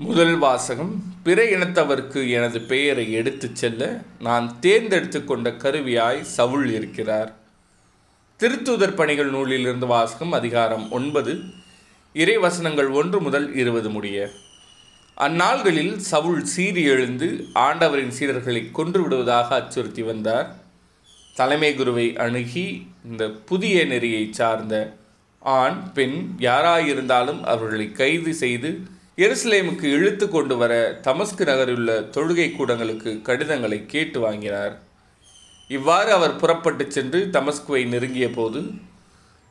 முதல் வாசகம் பிற இனத்தவர்க்கு எனது பெயரை எடுத்துச் செல்ல நான் தேர்ந்தெடுத்து கொண்ட கருவியாய் சவுள் இருக்கிறார். திருத்தூதர் பணிகள் நூலிலிருந்து வாசகம் அதிகாரம் ஒன்பது இறை வசனங்கள் ஒன்று முதல் இருபது முடிய. அந்நாள்களில் சவுள் சீறி எழுந்து ஆண்டவரின் சீடர்களை கொன்று விடுவதாக அச்சுறுத்தி வந்தார். தலைமை குருவை அணுகி இந்த புதிய நெறியை சார்ந்த ஆண் பெண் யாராயிருந்தாலும் அவர்களை கைது செய்து எருசலேமுக்கு இழுத்து கொண்டு வர தமஸ்கு நகரிலுள்ள தொழுகை கூடங்களுக்கு கடிதங்களை கேட்டு வாங்கினார். இவ்வாறு அவர் புறப்பட்டு சென்று தமஸ்குவை நெருங்கிய போது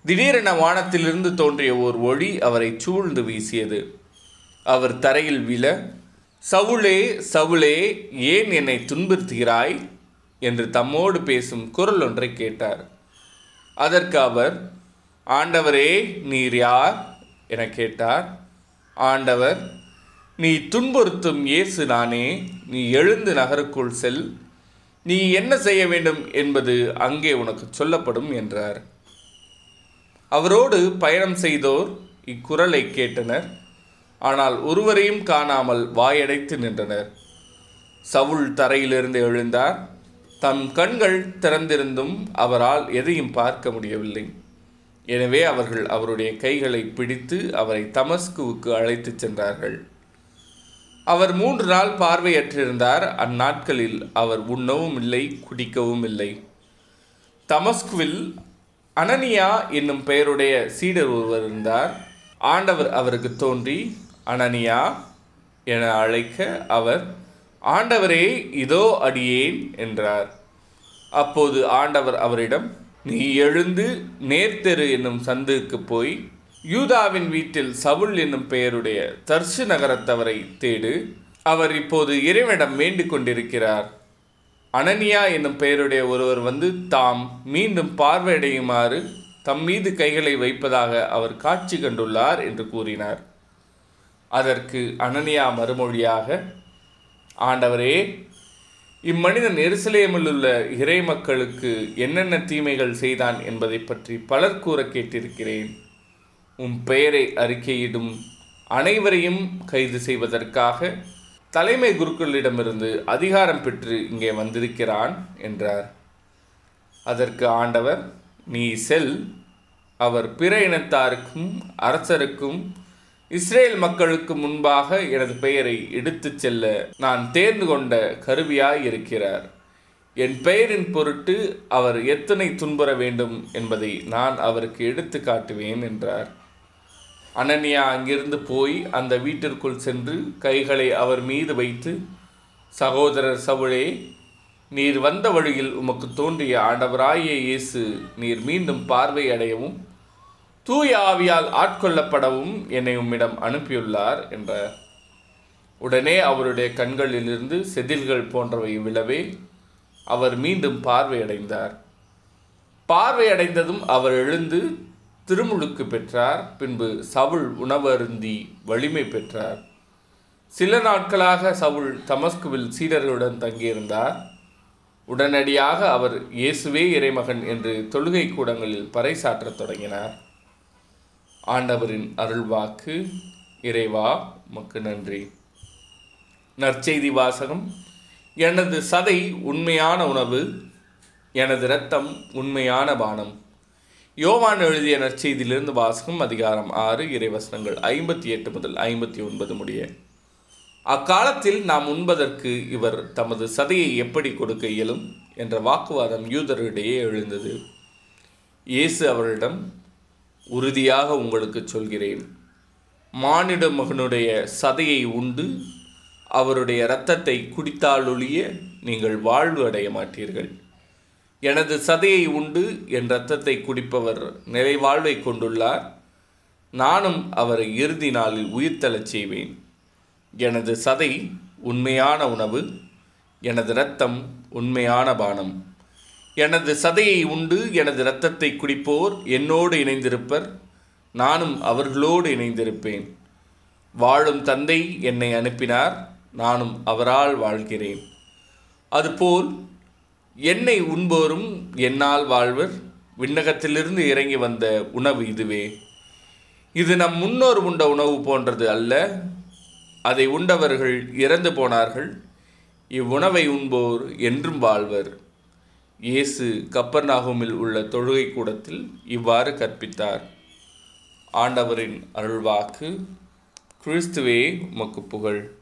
திடீரென வானத்திலிருந்து தோன்றிய ஓர் ஒளி அவரை சூழ்ந்து வீசியது. அவர் தரையில் விழ சவுளே சவுளே ஏன் என்னை துன்புறுத்துகிறாய்? என்று தம்மோடு பேசும் குரல் ஒன்றை கேட்டார். அதற்கு அவர் ஆண்டவரே நீர் யார்? என கேட்டார். ஆண்டவர் நீ துன்புறுத்தும் இயேசு நானே நீ எழுந்து நகருக்குள் செல். நீ என்ன செய்ய வேண்டும் என்பது அங்கே உனக்கு சொல்லப்படும் என்றார். அவரோடு பயணம் செய்தோர் இக்குரலை கேட்டனர். ஆனால் ஒருவரையும் காணாமல் வாயடைத்து நின்றனர். சவுல் தரையிலிருந்து எழுந்தார். தம் கண்கள் திறந்திருந்தும் அவரால் எதையும் பார்க்க முடியவில்லை. எனவே அவர்கள் அவருடைய கைகளை பிடித்து அவரை தமஸ்குவுக்கு அழைத்துச் சென்றார்கள். அவர் மூன்று நாள் பார்வையற்றிருந்தார். அந்நாட்களில் அவர் உண்ணவும் இல்லை குடிக்கவும் இல்லை. தமஸ்குவில் அனனியா என்னும் பெயருடைய சீடர் ஒருவர் இருந்தார். ஆண்டவர் அவருக்கு தோன்றி அனனியா என அழைக்க அவர் ஆண்டவரே இதோ அடியேன் என்றார். அப்போது ஆண்டவர் அவரிடம் நீ எழுந்து நேர்த்தெரு என்னும் சந்துக்கு போய் யூதாவின் வீட்டில் சவுல் என்னும் பெயருடைய தர்சு நகரத்தவரை தேடு. அவர் இப்போது இறைவனிடம் வேண்டிக் கொண்டிருக்கிறார். அனனியா என்னும் பெயருடைய ஒருவர் வந்து தாம் மீண்டும் பார்வையடையுமாறு தம் மீது கைகளை வைப்பதாக அவர் காட்சி கண்டுள்ளார் என்று கூறினார். அதற்கு அனனியா மறுமொழியாக ஆண்டவரே இம்மனிதன் எருசலேமில் உள்ள இறை மக்களுக்கு என்னென்ன தீமைகள் செய்தான் என்பதை பற்றி பலர் கூற கேட்டிருக்கிறேன். உன் பெயரை அறிக்கையிடும் அனைவரையும் கைது செய்வதற்காக தலைமை குருக்களிடமிருந்து அதிகாரம் பெற்று இங்கே வந்திருக்கிறான் என்றார். அதற்கு ஆண்டவர் நீ செல் அவர் பிற இனத்தாருக்கும் அரசருக்கும் இஸ்ரேல் மக்களுக்கு முன்பாக எனது பெயரை எடுத்துச் செல்ல நான் தேர்ந்து கொண்ட கருவியாய் இருக்கிறார். என் பெயரின் பொருட்டு அவர் எத்தனை துன்புற வேண்டும் என்பதை நான் அவருக்கு எடுத்து காட்டுவேன் என்றார். அனன்யா அங்கிருந்து போய் அந்த வீட்டிற்குள் சென்று கைகளை அவர் மீது வைத்து சகோதரர் சவுளே நீர் வந்த வழியில் உமக்கு தோன்றிய ஆண்டவராய இயேசு நீர் மீண்டும் பார்வை அடையவும் தூய ஆவியால் ஆட்கொள்ளப்படவும் என்னை உம்மிடம் அனுப்பியுள்ளார் என்ற உடனே அவருடைய கண்களிலிருந்து செதில்கள் போன்றவை விழவே அவர் மீண்டும் பார்வையடைந்தார். பார்வையடைந்ததும் அவர் எழுந்து திருமுழுக்கு பெற்றார். பின்பு சவுள் உணவருந்தி வலிமை பெற்றார். சில நாட்களாக சவுள் தமஸ்குவில் சீடர்களுடன் தங்கியிருந்தார். உடனடியாக அவர் இயேசுவே இறைமகன் என்று தொழுகை கூடங்களில் பறைசாற்றத் தொடங்கினார். ஆண்டவரின் அருள்வாக்கு இறைவா மக்கு நன்றி. நற்செய்தி வாசகம். எனது சதை உண்மையான உணவு எனது இரத்தம் உண்மையான பானம். யோவான் எழுதிய நற்செய்தியிலிருந்து வாசகம் அதிகாரம் ஆறு இறைவசனங்கள் ஐம்பத்தி எட்டு முதல் ஐம்பத்தி ஒன்பது முடிய. அக்காலத்தில் நாம் உண்பதற்கு இவர் தமது சதையை எப்படி கொடுக்க இயலும்? என்ற வாக்குவாதம் யூதரிடையே எழுந்தது. இயேசு அவரிடம் உறுதியாக உங்களுக்கு சொல்கிறேன். மானிட மகனுடைய சதையை உண்டு அவருடைய இரத்தத்தை குடித்தாலொழிய நீங்கள் வாழ்வு அடைய மாட்டீர்கள். எனது சதையை உண்டு என் இரத்தத்தை குடிப்பவர் நிறைவாழ்வை கொண்டுள்ளார். நானும் அவரை இறுதி நாளில் உயிர்த்தெழச் செய்வேன். எனது சதை உண்மையான உணவு எனது இரத்தம் உண்மையான பானம். எனது சதையை உண்டு எனது இரத்தத்தை குடிப்போர் என்னோடு இணைந்திருப்பர் நானும் அவர்களோடு இணைந்திருப்பேன். வாழும் தந்தை என்னை அனுப்பினார் நானும் அவரால் வாழ்கிறேன். அதுபோல் என்னை உண்போரும் என்னால் வாழ்வர் விண்ணகத்திலிருந்து இறங்கி வந்த உணவு இதுவே. இது நம் முன்னோர் உண்ட உணவு போன்றது அல்ல அதை உண்டவர்கள் இறந்து போனார்கள் இவ்வுணவை உண்போர் என்றும் வாழ்வர். இயேசு கப்பர்நாகுமில் உள்ள தொழுகை கூடத்தில் இவ்வாறு கற்பித்தார். ஆண்டவரின் அருள்வாக்கு கிறிஸ்துவே உமக்கு புகழ்.